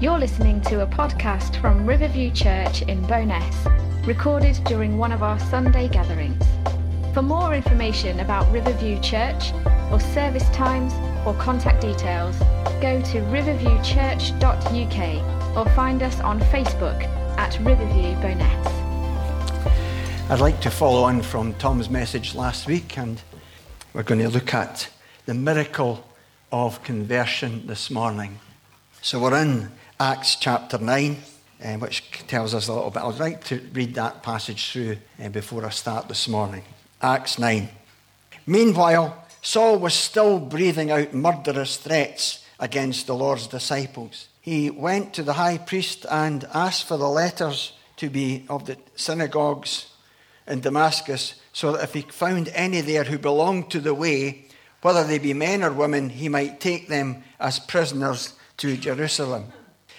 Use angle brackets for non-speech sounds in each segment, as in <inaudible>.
You're listening to a podcast from Riverview Church in Bo'ness, recorded during one of our Sunday gatherings. For more information about Riverview Church, or service times, or contact details, go to riverviewchurch.uk or find us on Facebook at Riverview Bo'ness. I'd like to follow on from Tom's message last week, and we're going to look at the miracle of conversion this morning. So we're in Acts chapter 9, uh, which tells us a little bit. I'd like to read that passage through uh, before I start this morning. Acts 9. Meanwhile, Saul was still breathing out murderous threats against the Lord's disciples. He went to the high priest and asked for the letters to be of the synagogues in Damascus, so that if he found any there who belonged to the way, whether they be men or women, he might take them as prisoners to Jerusalem.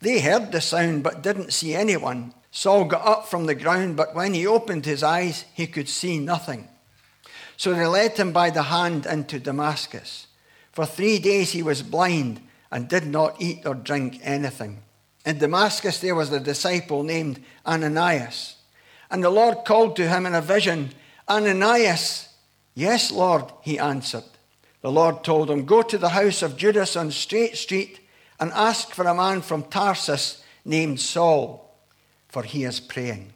They heard the sound but didn't see anyone. Saul got up from the ground, but when he opened his eyes, he could see nothing. So they led him by the hand into Damascus. For three days he was blind and did not eat or drink anything. In Damascus there was a disciple named Ananias. And the Lord called to him in a vision, Ananias. Yes, Lord, he answered. The Lord told him, Go to the house of Judas on Straight Street and ask for a man from Tarsus named Saul, for he is praying.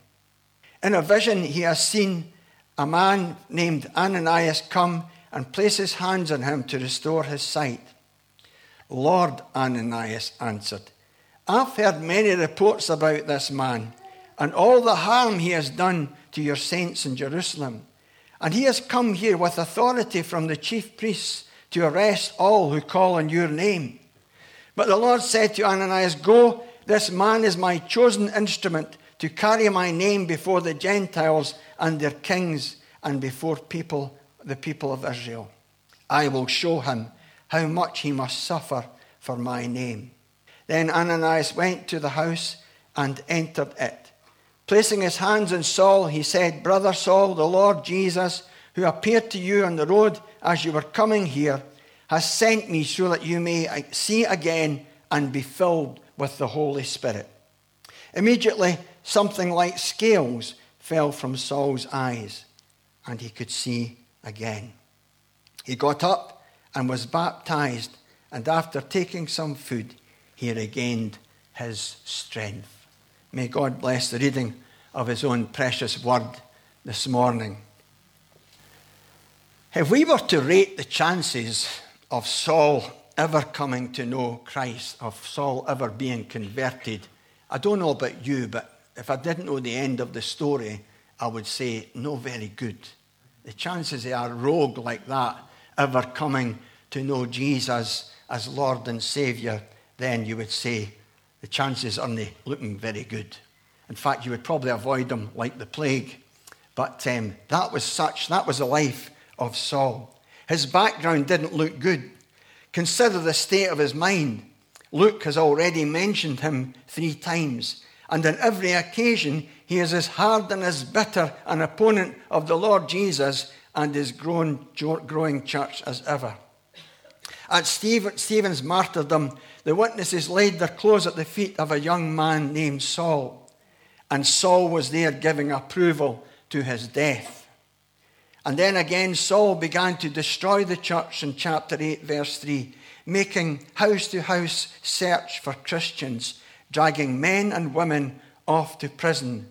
In a vision, he has seen a man named Ananias come and place his hands on him to restore his sight. Lord, Ananias answered, I've heard many reports about this man and all the harm he has done to your saints in Jerusalem. And he has come here with authority from the chief priests to arrest all who call on your name. But the Lord said to Ananias, Go, this man is my chosen instrument to carry my name before the Gentiles and their kings and before people, the people of Israel. I will show him how much he must suffer for my name. Then Ananias went to the house and entered it. Placing his hands on Saul, he said, Brother Saul, the Lord Jesus, who appeared to you on the road as you were coming here, has sent me so that you may uh, see again and be filled with the Holy Spirit. Immediately, something like scales fell from Saul's eyes, and he could see again. He got up and was baptized, and after taking some food, he regained his strength. May God bless the reading of his own precious word this morning. If we were to rate the chances of Saul ever coming to know Christ, of Saul ever being converted, I don't know about you, but if I didn't know the end of the story, I would say, no, very good. The chances of a rogue like that ever coming to know Jesus as Lord and Saviour, then you would say the chances aren't looking very good. In fact, you would probably avoid them like the plague. But um, that was such, that was the life of Saul. His background didn't look good. Consider the state of his mind. Luke has already mentioned him three times, and on every occasion he is as hard and as bitter an opponent of the Lord Jesus and his growing, growing church as ever. At Stephen's martyrdom, the witnesses laid their clothes at the feet of a young man named Saul, and Saul was there giving approval to his death. And then again, Saul began to destroy the church in chapter 8, verse 3, making house to house search for Christians, dragging men and women off to prison.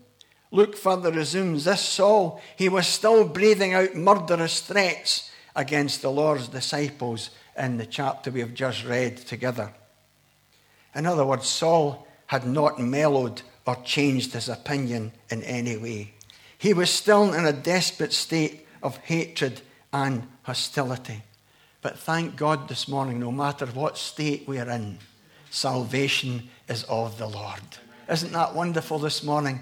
Luke further resumes this Saul, he was still breathing out murderous threats against the Lord's disciples in the chapter we have just read together. In other words, Saul had not mellowed or changed his opinion in any way. He was still in a desperate state of hatred and hostility. But thank God this morning, no matter what state we are in, salvation is of the Lord. Isn't that wonderful this morning?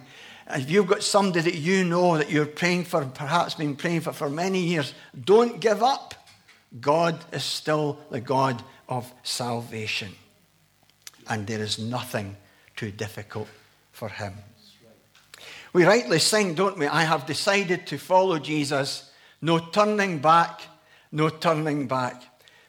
If you've got somebody that you know that you're praying for, perhaps been praying for for many years, don't give up. God is still the God of salvation. And there is nothing too difficult for him. We rightly sing, don't we? I have decided to follow Jesus. No turning back, no turning back.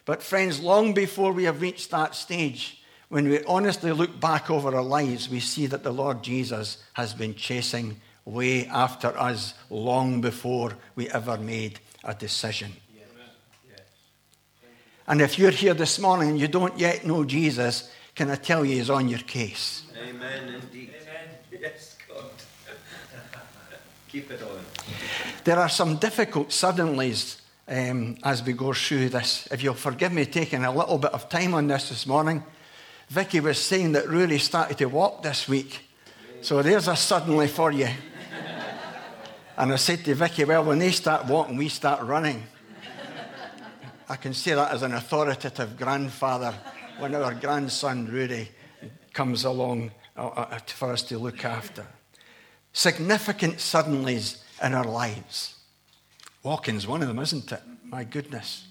But, friends, long before we have reached that stage, when we honestly look back over our lives, we see that the Lord Jesus has been chasing way after us long before we ever made a decision. And if you're here this morning and you don't yet know Jesus, can I tell you he's on your case? Amen, indeed. Amen. Yes, God. Keep it on. There are some difficult suddenlies um, as we go through this. If you'll forgive me taking a little bit of time on this this morning, Vicky was saying that Rory started to walk this week. So there's a suddenly for you. and I said to Vicky, well, when they start walking, we start running. I can say that as an authoritative grandfather when our grandson Rudy comes along uh, uh, for us to look after. Significant suddenlies in our lives. Walking's one of them, isn't it? My goodness.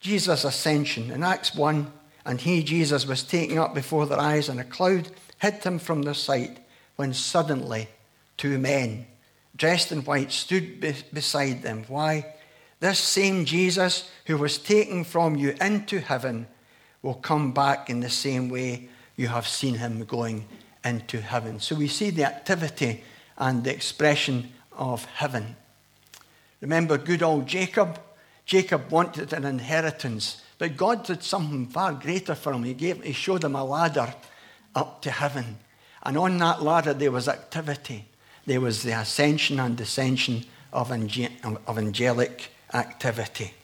Jesus' ascension. In Acts 1, and he, Jesus, was taken up before their eyes, and a cloud hid him from their sight, when suddenly two men, dressed in white, stood be- beside them. Why? This same Jesus who was taken from you into heaven will come back in the same way you have seen him going into heaven. So we see the activity and the expression of heaven. Remember good old Jacob? Jacob wanted an inheritance, but God did something far greater for him. He, gave, he showed him a ladder up to heaven. And on that ladder, there was activity. There was the ascension and descension of, of angelic activity.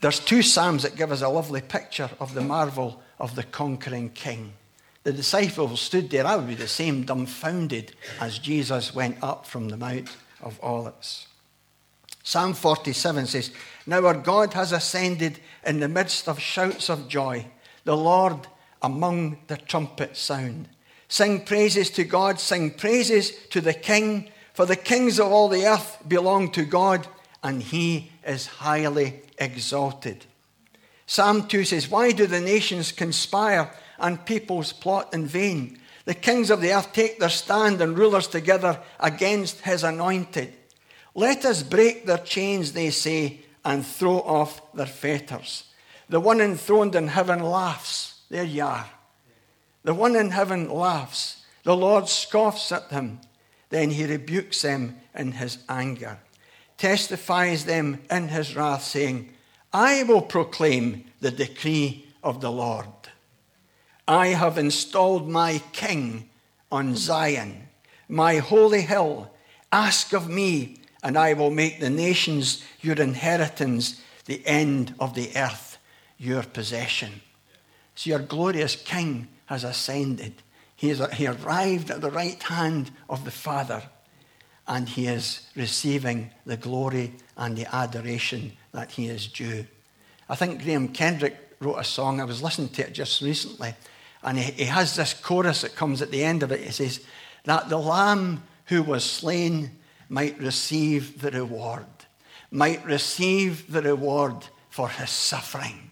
There's two Psalms that give us a lovely picture of the marvel of the conquering king. The disciples stood there, I would be the same, dumbfounded as Jesus went up from the Mount of Olives. Psalm 47 says, Now our God has ascended in the midst of shouts of joy, the Lord among the trumpet sound. Sing praises to God, sing praises to the King, for the kings of all the earth belong to God, and he is highly exalted. Psalm 2 says, Why do the nations conspire and peoples plot in vain? The kings of the earth take their stand and rulers together against his anointed. Let us break their chains, they say, and throw off their fetters. The one enthroned in heaven laughs. There you are. The one in heaven laughs. The Lord scoffs at them. Then he rebukes them in his anger testifies them in his wrath, saying, I will proclaim the decree of the Lord. I have installed my king on Zion, my holy hill. Ask of me, and I will make the nations your inheritance, the end of the earth your possession. So your glorious king has ascended. He, is, he arrived at the right hand of the Father and he is receiving the glory and the adoration that he is due. I think Graham Kendrick wrote a song, I was listening to it just recently, and he, he has this chorus that comes at the end of it. He says, That the Lamb who was slain might receive the reward, might receive the reward for his suffering.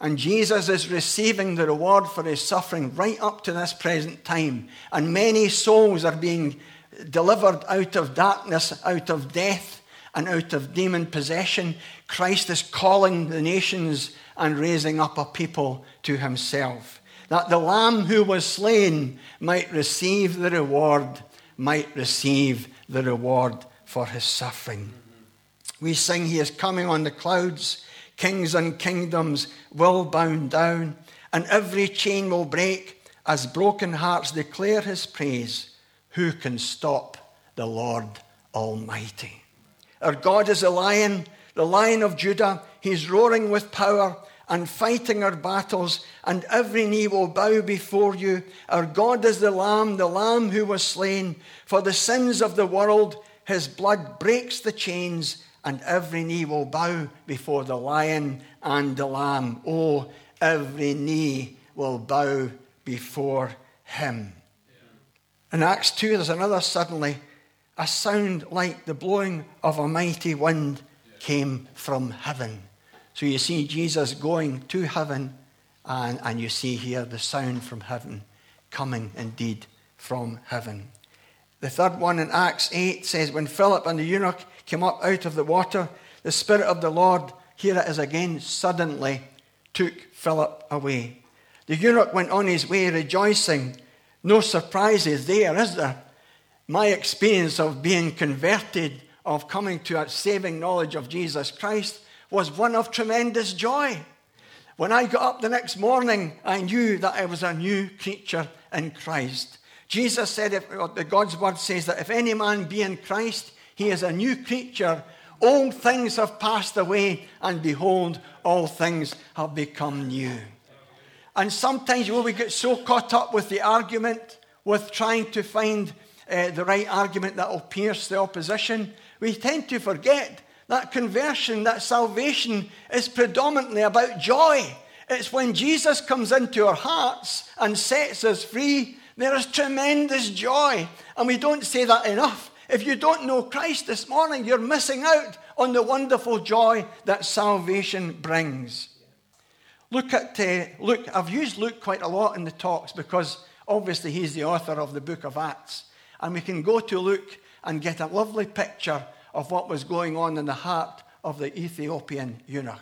And Jesus is receiving the reward for his suffering right up to this present time. And many souls are being delivered out of darkness, out of death, and out of demon possession. Christ is calling the nations and raising up a people to himself. That the Lamb who was slain might receive the reward, might receive the reward for his suffering. We sing, He is coming on the clouds, kings and kingdoms will bow down, and every chain will break as broken hearts declare his praise. Who can stop the Lord Almighty? Our God is a lion, the lion of Judah. He's roaring with power and fighting our battles, and every knee will bow before you. Our God is the Lamb, the Lamb who was slain. For the sins of the world, his blood breaks the chains, and every knee will bow before the lion and the Lamb. Oh, every knee will bow before him. In Acts 2, there's another suddenly, a sound like the blowing of a mighty wind came from heaven. So you see Jesus going to heaven, and, and you see here the sound from heaven coming indeed from heaven. The third one in Acts 8 says, When Philip and the eunuch came up out of the water, the Spirit of the Lord, here it is again, suddenly took Philip away. The eunuch went on his way rejoicing. No surprises there, is there? My experience of being converted, of coming to a saving knowledge of Jesus Christ, was one of tremendous joy. When I got up the next morning, I knew that I was a new creature in Christ. Jesus said, if, God's word says that if any man be in Christ, he is a new creature. Old things have passed away, and behold, all things have become new. And sometimes when we get so caught up with the argument, with trying to find uh, the right argument that will pierce the opposition, we tend to forget that conversion, that salvation is predominantly about joy. It's when Jesus comes into our hearts and sets us free, there is tremendous joy. And we don't say that enough. If you don't know Christ this morning, you're missing out on the wonderful joy that salvation brings. Look at uh, Luke. I've used Luke quite a lot in the talks because obviously he's the author of the book of Acts. And we can go to Luke and get a lovely picture of what was going on in the heart of the Ethiopian eunuch.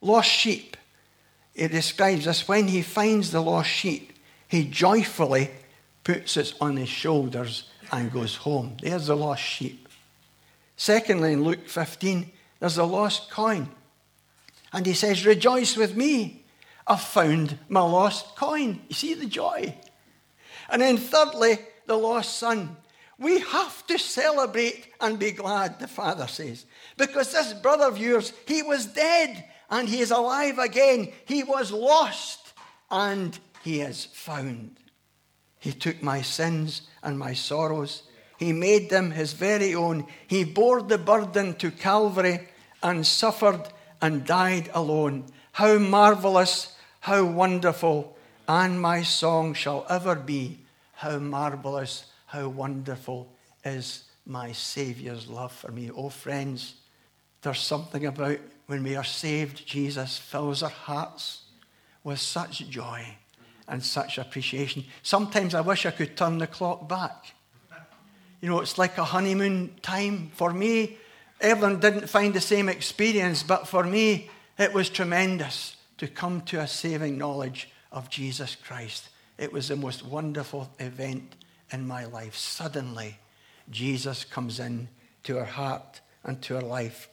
Lost sheep. It describes us when he finds the lost sheep, he joyfully puts it on his shoulders and goes home. There's the lost sheep. Secondly, in Luke 15, there's a lost coin. And he says, Rejoice with me. I've found my lost coin. You see the joy. And then, thirdly, the lost son. We have to celebrate and be glad, the father says, because this brother of yours, he was dead and he is alive again. He was lost and he is found. He took my sins and my sorrows. He made them his very own. He bore the burden to Calvary and suffered and died alone. How marvelous, how wonderful, and my song shall ever be. How marvelous, how wonderful is my Saviour's love for me. Oh, friends, there's something about when we are saved, Jesus fills our hearts with such joy and such appreciation. Sometimes I wish I could turn the clock back. You know, it's like a honeymoon time. For me, Evelyn didn't find the same experience, but for me, it was tremendous to come to a saving knowledge of Jesus Christ. It was the most wonderful event in my life. Suddenly, Jesus comes in to our heart and to her life.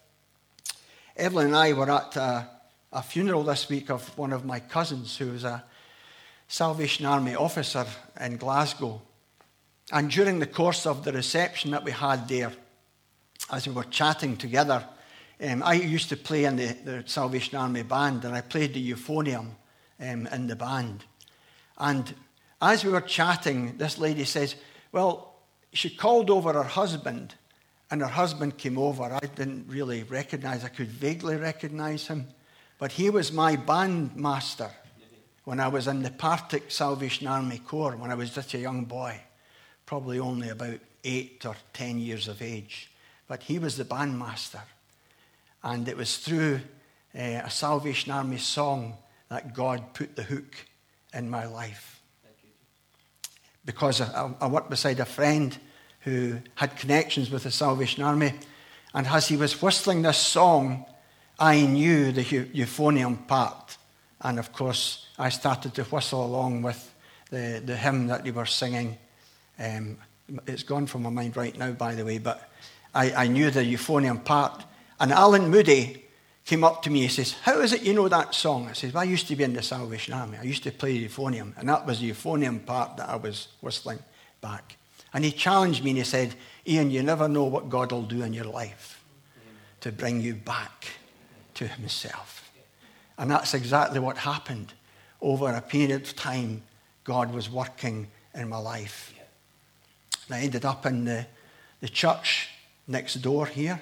Evelyn and I were at a, a funeral this week of one of my cousins who was a Salvation Army officer in Glasgow. And during the course of the reception that we had there, as we were chatting together, um, I used to play in the, the, Salvation Army band, and I played the euphonium um, in the band. And as we were chatting, this lady says, Well, she called over her husband, and her husband came over. I didn't really recognize, I could vaguely recognize him, but he was my band master when I was in the Partick Salvation Army Corps, when I was just a young boy, probably only about eight or ten years of age but he was the bandmaster. And it was through uh, a Salvation Army song that God put the hook in my life. Because I, I worked beside a friend who had connections with the Salvation Army, and as he was whistling this song, I knew the euphonium part. And of course, I started to whistle along with the, the hymn that they were singing. Um, it's gone from my mind right now, by the way, but I, I knew the euphonium part. And Alan Moody came up to me and says, How is it you know that song? I says, Well, I used to be in the Salvation Army. I used to play euphonium. And that was the euphonium part that I was whistling back. And he challenged me and he said, Ian, you never know what God will do in your life to bring you back to himself. And that's exactly what happened. Over a period of time, God was working in my life. And I ended up in the, the church next door here.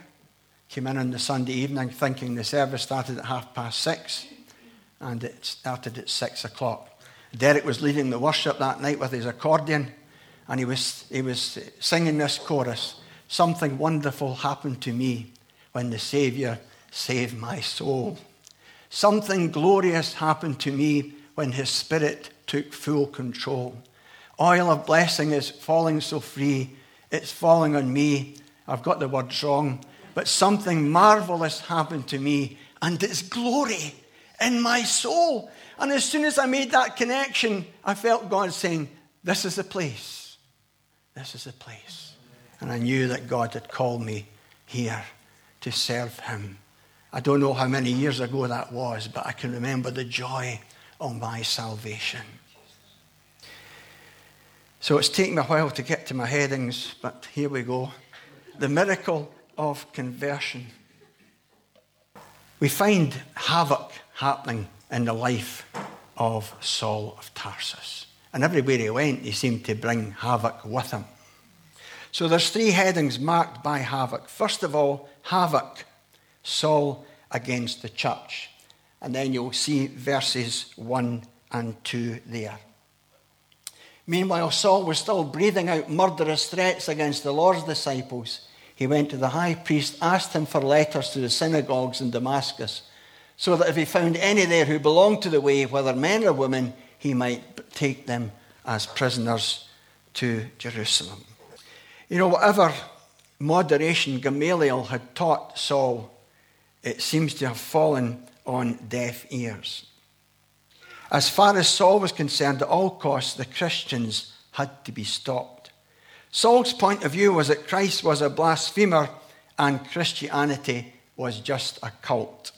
Came in on the Sunday evening thinking the service started at half past six, and it started at six o'clock. Derek was leading the worship that night with his accordion, and he was, he was singing this chorus Something wonderful happened to me when the Saviour saved my soul. Something glorious happened to me when His Spirit took full control. Oil of blessing is falling so free, it's falling on me. I've got the words wrong, but something marvelous happened to me, and it's glory in my soul. And as soon as I made that connection, I felt God saying, This is the place. This is the place. And I knew that God had called me here to serve Him. I don't know how many years ago that was, but I can remember the joy of my salvation. So it's taken me a while to get to my headings, but here we go. The miracle of conversion. We find havoc happening in the life of Saul of Tarsus. And everywhere he went, he seemed to bring havoc with him. So there's three headings marked by havoc. First of all, havoc, Saul against the church. And then you'll see verses 1 and 2 there. Meanwhile, Saul was still breathing out murderous threats against the Lord's disciples. He went to the high priest, asked him for letters to the synagogues in Damascus so that if he found any there who belonged to the way, whether men or women, he might take them as prisoners to Jerusalem. You know, whatever moderation Gamaliel had taught Saul, it seems to have fallen on deaf ears. As far as Saul was concerned, at all costs, the Christians had to be stopped. Saul's point of view was that Christ was a blasphemer and Christianity was just a cult.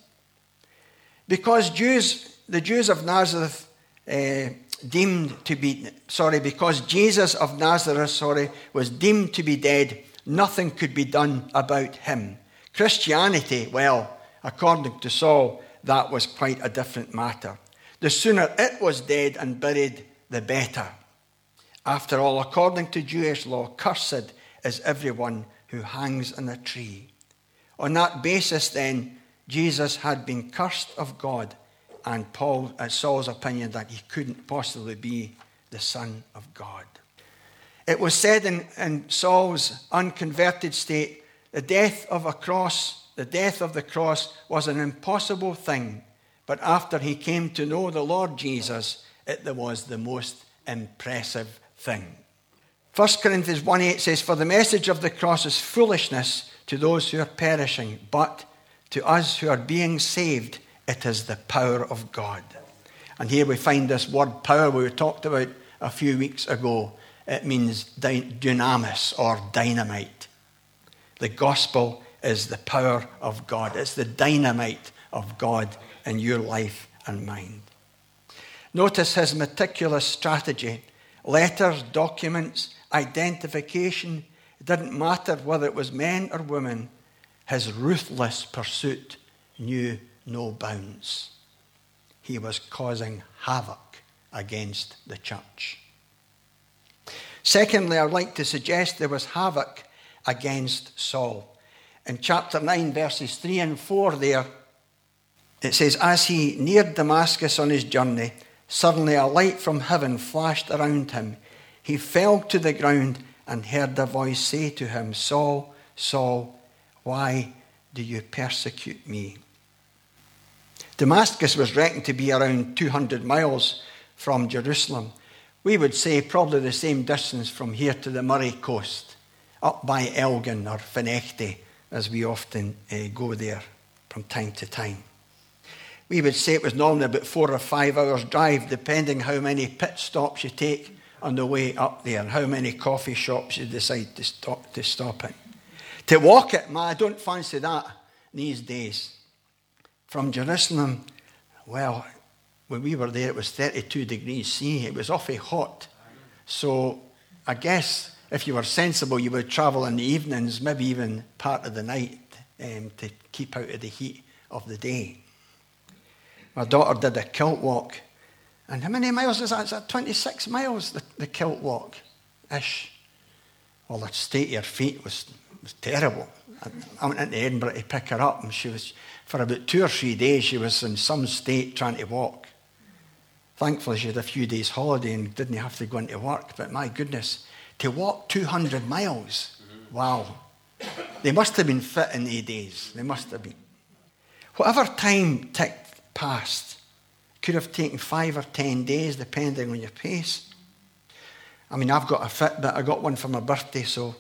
Because Jews, the Jews of Nazareth, uh, deemed to be, sorry, because Jesus of Nazareth, sorry, was deemed to be dead, nothing could be done about him. Christianity, well, according to Saul, that was quite a different matter. The sooner it was dead and buried, the better. After all, according to Jewish law, cursed is everyone who hangs on a tree. On that basis, then, Jesus had been cursed of God, and Paul, uh, Saul's opinion that he couldn't possibly be the Son of God. It was said in, in Saul's unconverted state, the death of a cross, the death of the cross was an impossible thing, but after he came to know the Lord Jesus, it was the most impressive thing. 1 Corinthians 1 8 says, For the message of the cross is foolishness to those who are perishing, but to us who are being saved, it is the power of God. And here we find this word power we talked about a few weeks ago. It means dunamis or dynamite. The gospel is the power of God, it's the dynamite of God in your life and mind. Notice his meticulous strategy letters, documents, identification. It didn't matter whether it was men or women, his ruthless pursuit knew no bounds. He was causing havoc against the church. Secondly, I'd like to suggest there was havoc against Saul. In chapter 9, verses 3 and 4, there, it says, As he neared Damascus on his journey, suddenly a light from heaven flashed around him. He fell to the ground and heard a voice say to him, Saul, Saul, why do you persecute me? Damascus was reckoned to be around 200 miles from Jerusalem. We would say probably the same distance from here to the Moray coast, up by Elgin or Findochty, as we often uh, go there from time to time. We would say it was normally about four or five hours' drive, depending how many pit stops you take on the way up there, and how many coffee shops you decide to stop, to stop at. To walk it, man, I don't fancy that these days. From Jerusalem, well, when we were there, it was 32 degrees C. It was awfully hot. So I guess if you were sensible, you would travel in the evenings, maybe even part of the night, um, to keep out of the heat of the day. My daughter did a kilt walk. And how many miles is that? Is that 26 miles, the, the kilt walk ish? Well, the state of your feet was was terrible. I went into Edinburgh to pick her up, and she was, for about two or three days, she was in some state trying to walk. Thankfully, she had a few days' holiday and didn't have to go into work. But my goodness, to walk 200 miles, wow. They must have been fit in the days. They must have been. Whatever time ticked past, could have taken five or ten days, depending on your pace. I mean, I've got a Fitbit. I got one for my birthday, so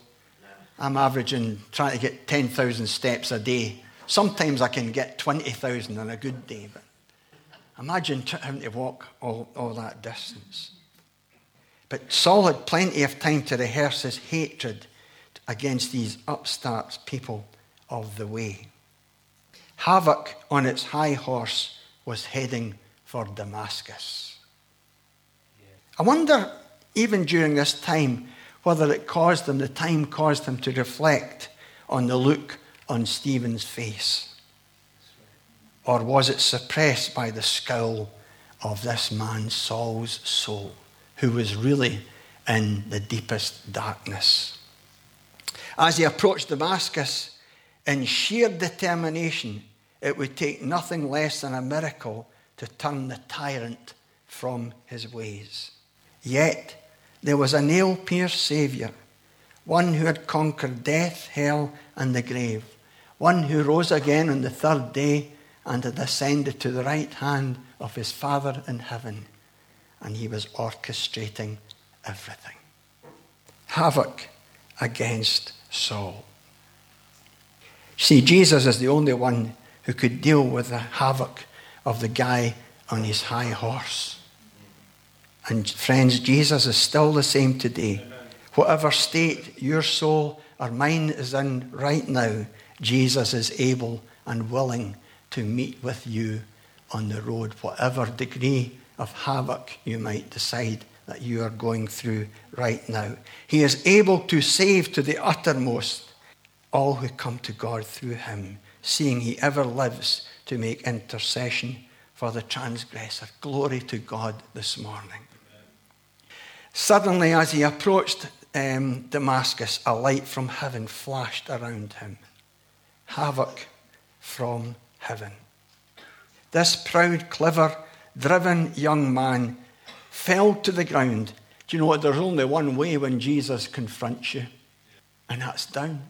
I'm averaging trying to get 10,000 steps a day. Sometimes I can get 20,000 on a good day, but imagine having to walk all, all that distance. But Saul had plenty of time to rehearse his hatred against these upstarts, people of the way. Havoc on its high horse was heading for Damascus. I wonder, even during this time, whether it caused him, the time caused him to reflect on the look on Stephen's face. Or was it suppressed by the scowl of this man, Saul's soul, who was really in the deepest darkness? As he approached Damascus, in sheer determination, it would take nothing less than a miracle to turn the tyrant from his ways. Yet, there was a nail pierced Saviour, one who had conquered death, hell, and the grave, one who rose again on the third day and had ascended to the right hand of his Father in heaven, and he was orchestrating everything. Havoc against Saul. See, Jesus is the only one who could deal with the havoc of the guy on his high horse. And friends, Jesus is still the same today. Whatever state your soul or mine is in right now, Jesus is able and willing to meet with you on the road, whatever degree of havoc you might decide that you are going through right now. He is able to save to the uttermost all who come to God through him, seeing he ever lives to make intercession for the transgressor. Glory to God this morning. Suddenly, as he approached um, Damascus, a light from heaven flashed around him. Havoc from heaven. This proud, clever, driven young man fell to the ground. Do you know what? There's only one way when Jesus confronts you, and that's down.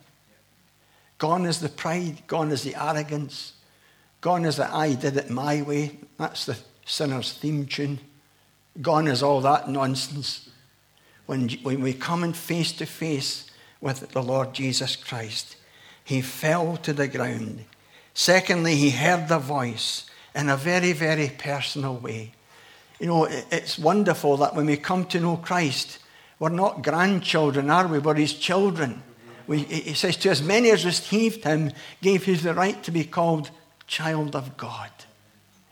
Gone is the pride, gone is the arrogance, gone is the I did it my way. That's the sinner's theme tune. Gone is all that nonsense when, when we come in face to face with the Lord Jesus Christ, he fell to the ground. Secondly, he heard the voice in a very, very personal way. You know, it's wonderful that when we come to know Christ, we're not grandchildren, are we? We're his children. We, he says, To as many as received him, gave him the right to be called child of God.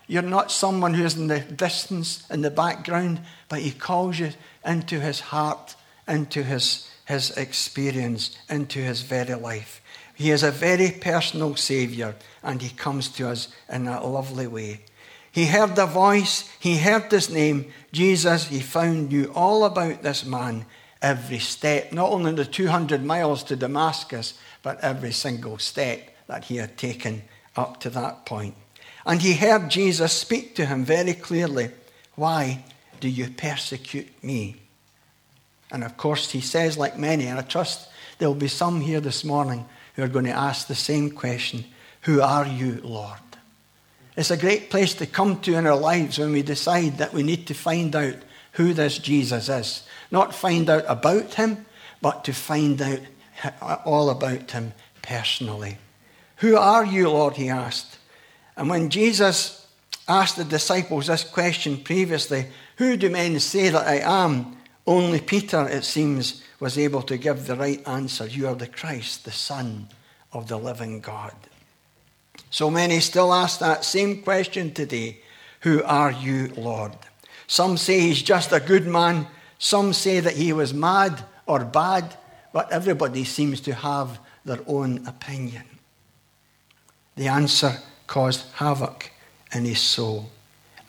You're not someone who's in the distance, in the background, but he calls you into his heart, into his, his experience, into his very life. He is a very personal Saviour, and he comes to us in a lovely way. He heard the voice, he heard his name, Jesus. He found knew all about this man every step, not only the 200 miles to Damascus, but every single step that he had taken up to that point. And he heard Jesus speak to him very clearly Why do you persecute me? And of course, he says, like many, and I trust there will be some here this morning who are going to ask the same question Who are you, Lord? It's a great place to come to in our lives when we decide that we need to find out who this Jesus is. Not find out about him, but to find out all about him personally. Who are you, Lord? He asked. And when Jesus asked the disciples this question previously, Who do men say that I am? Only Peter, it seems, was able to give the right answer You are the Christ, the Son of the living God. So many still ask that same question today Who are you, Lord? Some say he's just a good man, some say that he was mad or bad, but everybody seems to have their own opinion. The answer caused havoc in his soul.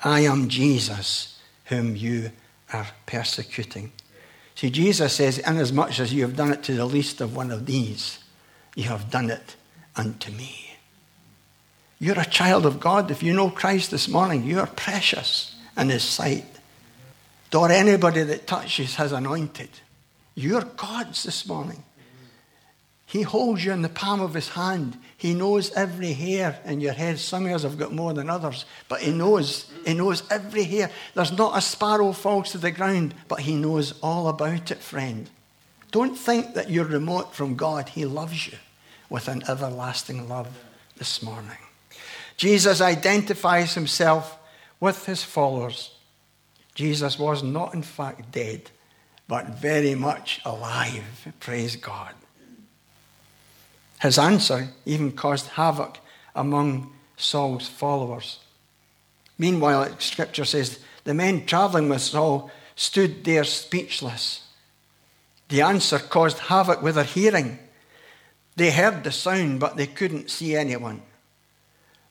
I am Jesus, whom you are persecuting. See, Jesus says, Inasmuch as you have done it to the least of one of these, you have done it unto me. You're a child of God. If you know Christ this morning, you are precious in his sight. Or anybody that touches his anointed. You're God's this morning. He holds you in the palm of his hand. He knows every hair in your head. Some hairs have got more than others, but he knows. He knows every hair. There's not a sparrow falls to the ground, but he knows all about it, friend. Don't think that you're remote from God. He loves you with an everlasting love this morning. Jesus identifies himself with his followers. Jesus was not, in fact, dead, but very much alive. Praise God. His answer even caused havoc among Saul's followers. Meanwhile, Scripture says the men traveling with Saul stood there speechless. The answer caused havoc with their hearing. They heard the sound, but they couldn't see anyone.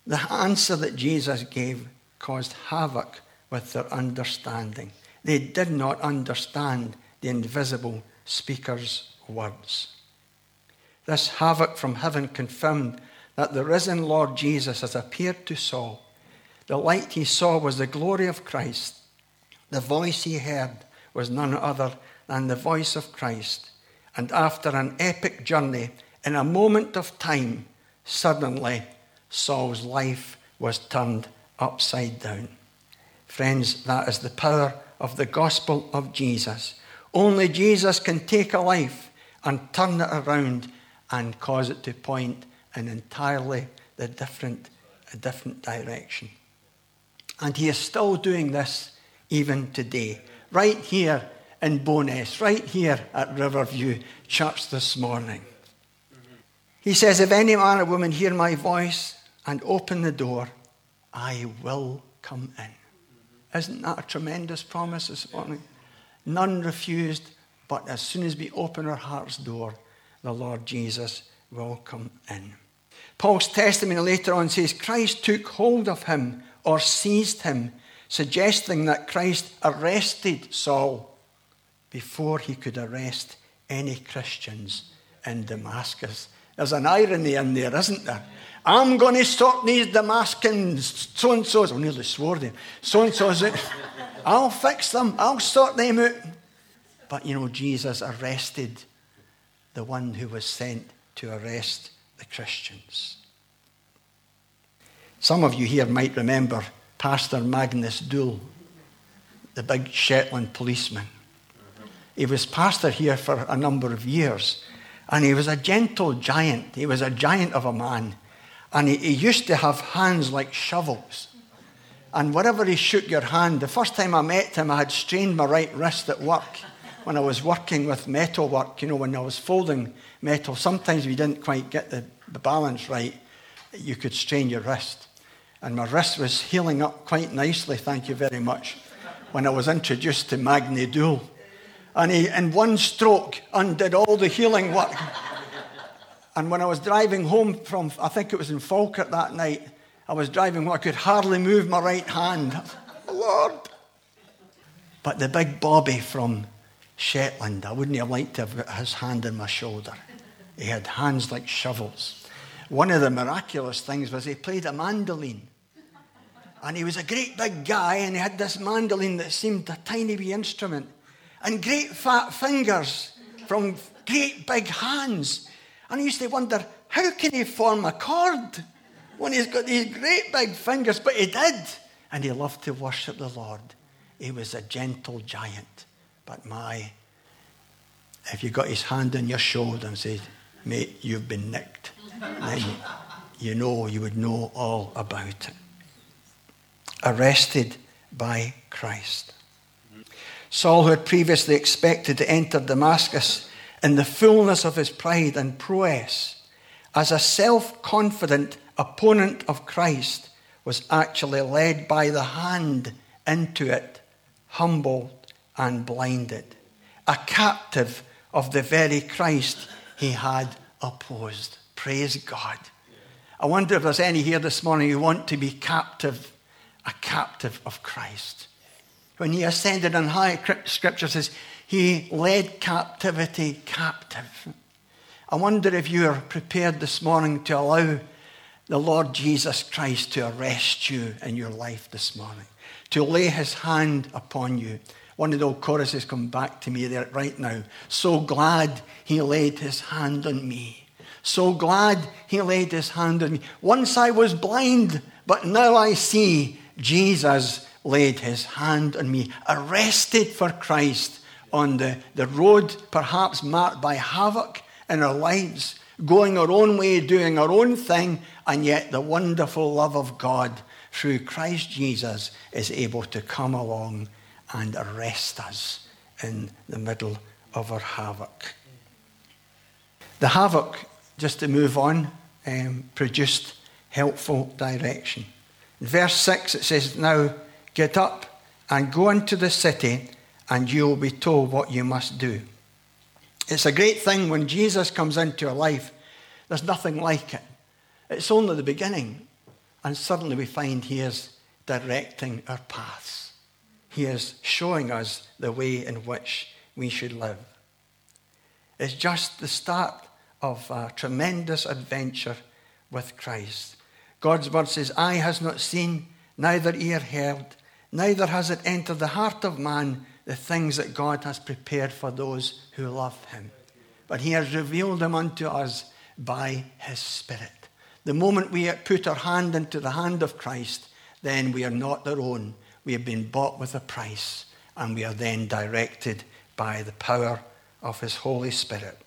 The answer that Jesus gave caused havoc with their understanding. They did not understand the invisible speaker's words. This havoc from heaven confirmed that the risen Lord Jesus has appeared to Saul. The light he saw was the glory of Christ. The voice he heard was none other than the voice of Christ. And after an epic journey, in a moment of time, suddenly Saul's life was turned upside down. Friends, that is the power of the gospel of Jesus. Only Jesus can take a life and turn it around and cause it to point in entirely the different, a different direction. And he is still doing this even today, right here in Bo'ness, right here at Riverview Church this morning. He says, If any man or woman hear my voice and open the door, I will come in. Isn't that a tremendous promise this morning? None refused, but as soon as we open our heart's door, the Lord Jesus will come in. Paul's testimony later on says Christ took hold of him or seized him, suggesting that Christ arrested Saul before he could arrest any Christians in Damascus. There's an irony in there, isn't there? I'm going to sort these Damascus so and so's. I nearly swore them. So and so's. I'll fix them. I'll sort them out. But you know, Jesus arrested the one who was sent to arrest the Christians. Some of you here might remember Pastor Magnus Doole, the big Shetland policeman. He was pastor here for a number of years, and he was a gentle giant. He was a giant of a man, and he, he used to have hands like shovels. And whenever he shook your hand, the first time I met him, I had strained my right wrist at work when I was working with metal work, you know, when I was folding metal, sometimes we didn't quite get the, the balance right. You could strain your wrist. And my wrist was healing up quite nicely, thank you very much, when I was introduced to Magni Doole. And he, in one stroke, undid all the healing work. and when I was driving home from, I think it was in Falkirk that night, I was driving I could hardly move my right hand. Lord. But the big Bobby from Shetland. I wouldn't have liked to have got his hand on my shoulder. He had hands like shovels. One of the miraculous things was he played a mandolin. And he was a great big guy, and he had this mandolin that seemed a tiny wee instrument. And great fat fingers from great big hands. And I used to wonder, how can he form a chord when he's got these great big fingers? But he did. And he loved to worship the Lord. He was a gentle giant. But my, if you got his hand on your shoulder and said, mate, you've been nicked, then you know, you would know all about it. Arrested by Christ. Saul, who had previously expected to enter Damascus in the fullness of his pride and prowess, as a self confident opponent of Christ, was actually led by the hand into it, humbled and blinded, a captive of the very Christ he had opposed. Praise God. I wonder if there's any here this morning who want to be captive, a captive of Christ. When he ascended on high, scripture says, he led captivity captive. I wonder if you are prepared this morning to allow the Lord Jesus Christ to arrest you in your life this morning to lay his hand upon you. One of the old choruses come back to me there right now. So glad he laid his hand on me. So glad he laid his hand on me. Once I was blind, but now I see Jesus laid his hand on me, arrested for Christ on the, the road, perhaps marked by havoc in our lives, going our own way, doing our own thing, and yet the wonderful love of God through Christ Jesus is able to come along and arrest us in the middle of our havoc. The havoc, just to move on, um, produced helpful direction. In verse 6 it says, Now get up and go into the city, and you will be told what you must do. It's a great thing when Jesus comes into our life, there's nothing like it. It's only the beginning, and suddenly we find He is directing our paths. He is showing us the way in which we should live. It's just the start of a tremendous adventure with Christ. God's word says, Eye has not seen, neither ear heard, neither has it entered the heart of man the things that God has prepared for those who love him. But he has revealed them unto us by his Spirit. The moment we put our hand into the hand of Christ, then we are not our own. We have been bought with a price, and we are then directed by the power of his Holy Spirit.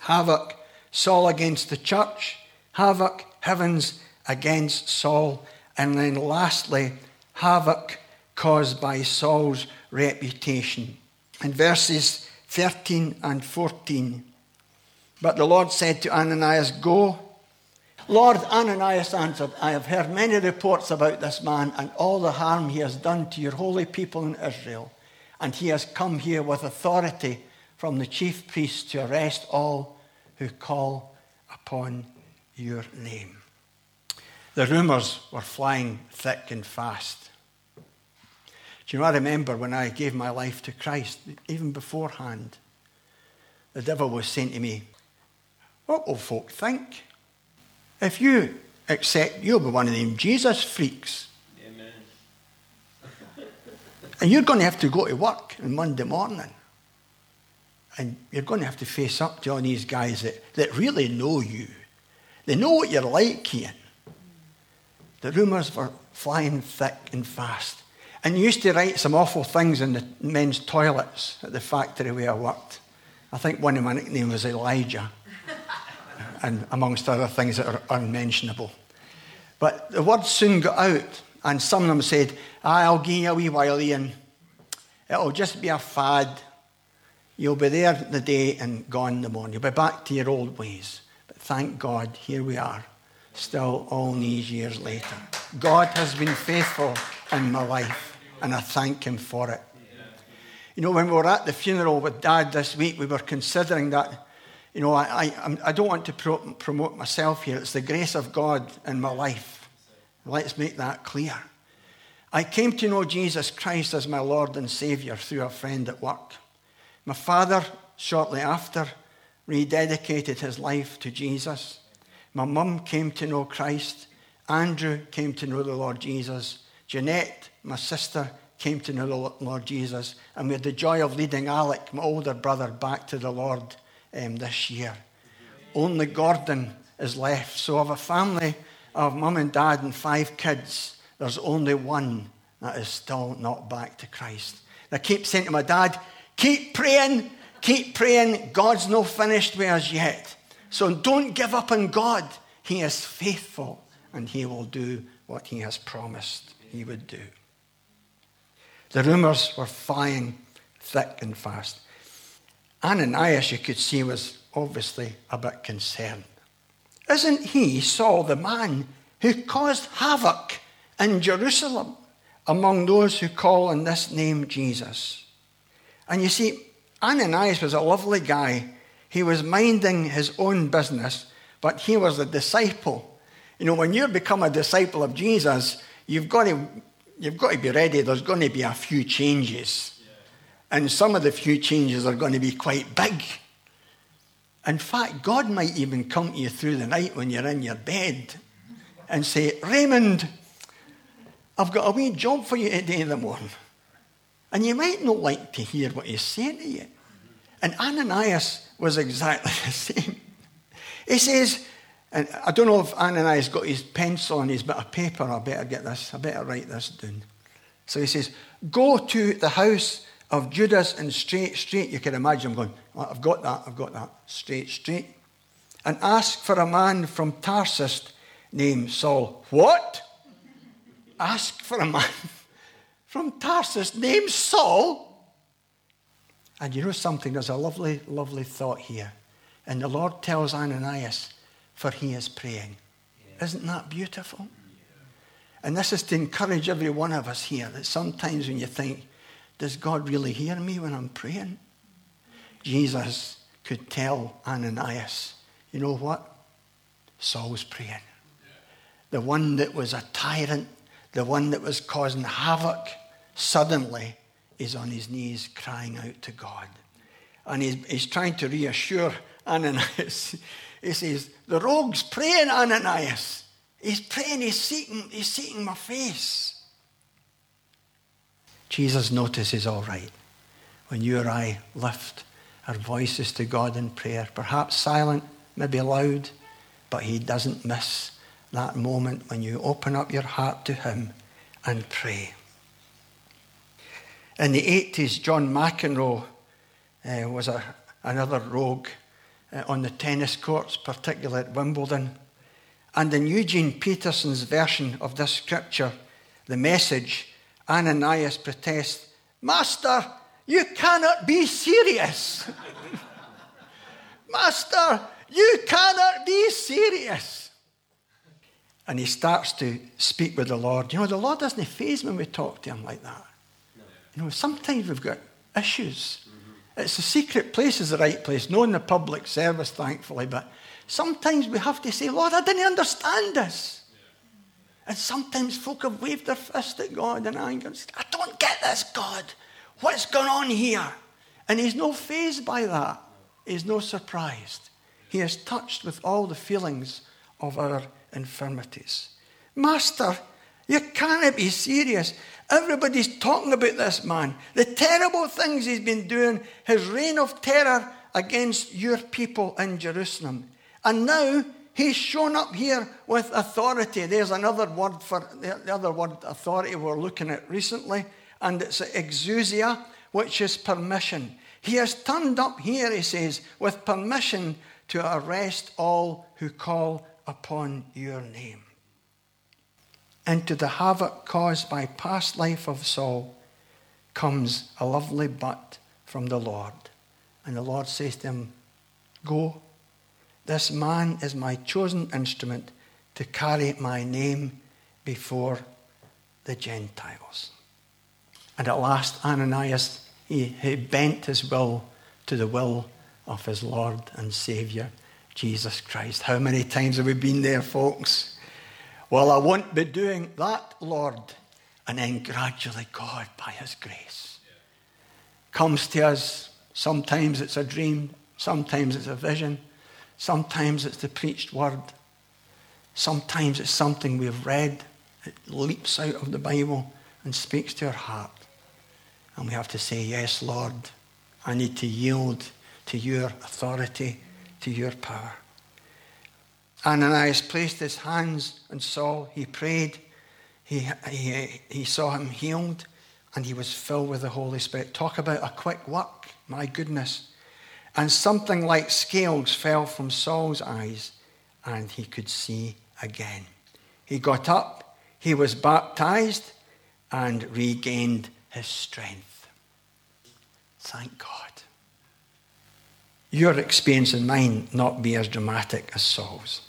Havoc, Saul against the church. Havoc, heavens against Saul. And then lastly, havoc caused by Saul's reputation. In verses 13 and 14, but the Lord said to Ananias, Go. Lord, Ananias answered, I have heard many reports about this man and all the harm he has done to your holy people in Israel. And he has come here with authority from the chief priests to arrest all who call upon your name. The rumours were flying thick and fast. Do you know, I remember when I gave my life to Christ, even beforehand, the devil was saying to me, What will folk think? If you accept, you'll be one of them Jesus freaks. Amen. <laughs> and you're going to have to go to work on Monday morning. And you're going to have to face up to all these guys that, that really know you. They know what you're like, Ian. The rumours were flying thick and fast. And used to write some awful things in the men's toilets at the factory where I worked. I think one of my nicknames was Elijah, <laughs> and amongst other things that are unmentionable. But the word soon got out, and some of them said, I'll give you a wee while, Ian. It'll just be a fad. You'll be there the day and gone the morning. You'll be back to your old ways. But thank God, here we are still all these years later. God has been faithful in my life, and I thank Him for it. You know, when we were at the funeral with Dad this week, we were considering that. You know, I, I, I don't want to pro- promote myself here. It's the grace of God in my life. Let's make that clear. I came to know Jesus Christ as my Lord and Savior through a friend at work. My father, shortly after, rededicated his life to Jesus. My mum came to know Christ. Andrew came to know the Lord Jesus. Jeanette, my sister, came to know the Lord Jesus. And we had the joy of leading Alec, my older brother, back to the Lord um, this year. Only Gordon is left. So, of a family of mum and dad and five kids, there's only one that is still not back to Christ. And I keep saying to my dad, keep praying, keep praying. God's not finished with us yet. So don't give up on God. He is faithful and he will do what he has promised he would do. The rumors were flying thick and fast. Ananias, you could see, was obviously a bit concerned. Isn't he Saul, the man who caused havoc in Jerusalem among those who call on this name Jesus? And you see, Ananias was a lovely guy he was minding his own business, but he was a disciple. You know, when you become a disciple of Jesus, you've got to, you've got to be ready. There's going to be a few changes. And some of the few changes are going to be quite big. In fact, God might even come to you through the night when you're in your bed and say, Raymond, I've got a wee job for you today in the morning. And you might not like to hear what he's saying to you. And Ananias was exactly <laughs> the same. He says, and I don't know if Ananias got his pencil and his bit of paper. I better get this, I better write this down. So he says, Go to the house of Judas and Straight Street. You can imagine him going, well, I've got that, I've got that. Straight Street. And ask for a man from Tarsus named Saul. What? ask for a man <laughs> from Tarsus named Saul. And you know something? There's a lovely, lovely thought here. And the Lord tells Ananias, for he is praying. Isn't that beautiful? And this is to encourage every one of us here that sometimes when you think, does God really hear me when I'm praying? Jesus could tell Ananias, you know what? Saul's praying. The one that was a tyrant, the one that was causing havoc, suddenly is on his knees crying out to God. And he's, he's trying to reassure Ananias. <laughs> He says, The rogue's praying, Ananias. He's praying, he's seeking, he's seeking my face. Jesus notices, all right, when you or I lift our voices to God in prayer, perhaps silent, maybe loud, but he doesn't miss that moment when you open up your heart to him and pray. In the 80s, John McEnroe uh, was a, another rogue uh, on the tennis courts, particularly at Wimbledon. And in Eugene Peterson's version of this scripture, the message, Ananias protests, Master, you cannot be serious. <laughs> Master, you cannot be serious. And he starts to speak with the Lord. You know, the Lord doesn't faze when we talk to him like that. You know, sometimes we've got issues it's a secret place is the right place, not in the public service, thankfully, but sometimes we have to say, Lord, I didn't understand this. And sometimes folk have waved their fist at God in anger and said, I don't get this, God. What's going on here? And he's no fazed by that. He's no surprised. He is touched with all the feelings of our infirmities. Master, you can't be serious. Everybody's talking about this man. The terrible things he's been doing, his reign of terror against your people in Jerusalem. And now he's shown up here with authority. There's another word for the other word authority we're looking at recently, and it's exousia, which is permission. He has turned up here, he says, with permission to arrest all who call upon your name into the havoc caused by past life of Saul comes a lovely but from the Lord. And the Lord says to him, Go, this man is my chosen instrument to carry my name before the Gentiles. And at last, Ananias, he, he bent his will to the will of his Lord and Saviour, Jesus Christ. How many times have we been there, folks? Well, I won't be doing that, Lord. And then gradually, God, by His grace, comes to us. Sometimes it's a dream, sometimes it's a vision, sometimes it's the preached word, sometimes it's something we've read. It leaps out of the Bible and speaks to our heart. And we have to say, Yes, Lord, I need to yield to your authority, to your power. Ananias placed his hands on Saul. He prayed. He, he, he saw him healed and he was filled with the Holy Spirit. Talk about a quick work, my goodness. And something like scales fell from Saul's eyes and he could see again. He got up, he was baptized, and regained his strength. Thank God. Your experience and mine not be as dramatic as Saul's.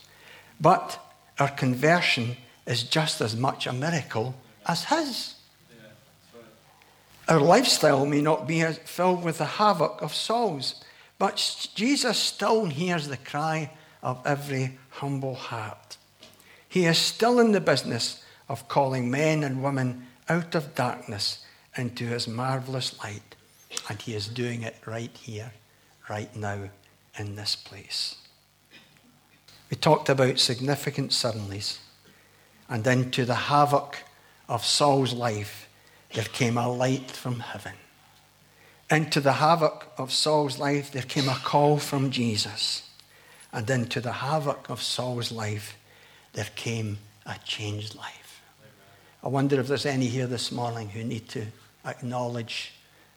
But our conversion is just as much a miracle as his. Our lifestyle may not be filled with the havoc of souls, but Jesus still hears the cry of every humble heart. He is still in the business of calling men and women out of darkness into his marvelous light, and he is doing it right here, right now, in this place. We talked about significant suddenlies and into the havoc of Saul's life, there came a light from heaven. Into the havoc of Saul's life, there came a call from Jesus. And into the havoc of Saul's life, there came a changed life. I wonder if there's any here this morning who need to acknowledge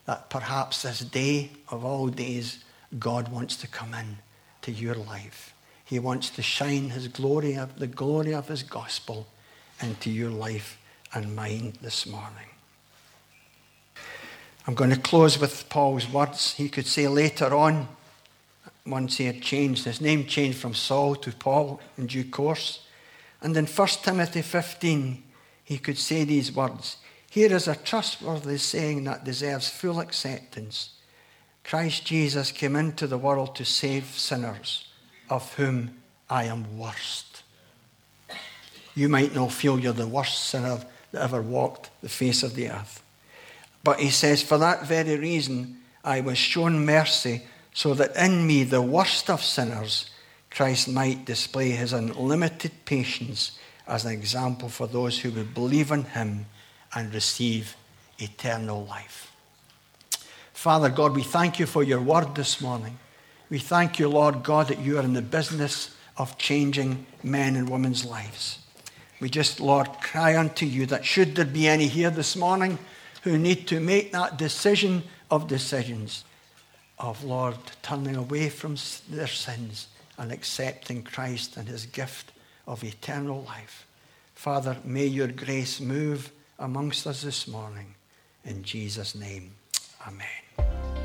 that perhaps this day of all days, God wants to come in to your life. He wants to shine his glory, the glory of his gospel into your life and mine this morning. I'm going to close with Paul's words. He could say later on, once he had changed, his name changed from Saul to Paul in due course. And in 1 Timothy 15, he could say these words Here is a trustworthy saying that deserves full acceptance. Christ Jesus came into the world to save sinners, of whom I am worst. You might not feel you're the worst sinner that ever walked the face of the earth. But he says, For that very reason, I was shown mercy, so that in me, the worst of sinners, Christ might display his unlimited patience as an example for those who would believe in him and receive eternal life. Father God, we thank you for your word this morning. We thank you, Lord God, that you are in the business of changing men and women's lives. We just, Lord, cry unto you that should there be any here this morning who need to make that decision of decisions, of, Lord, turning away from their sins and accepting Christ and his gift of eternal life. Father, may your grace move amongst us this morning. In Jesus' name, amen.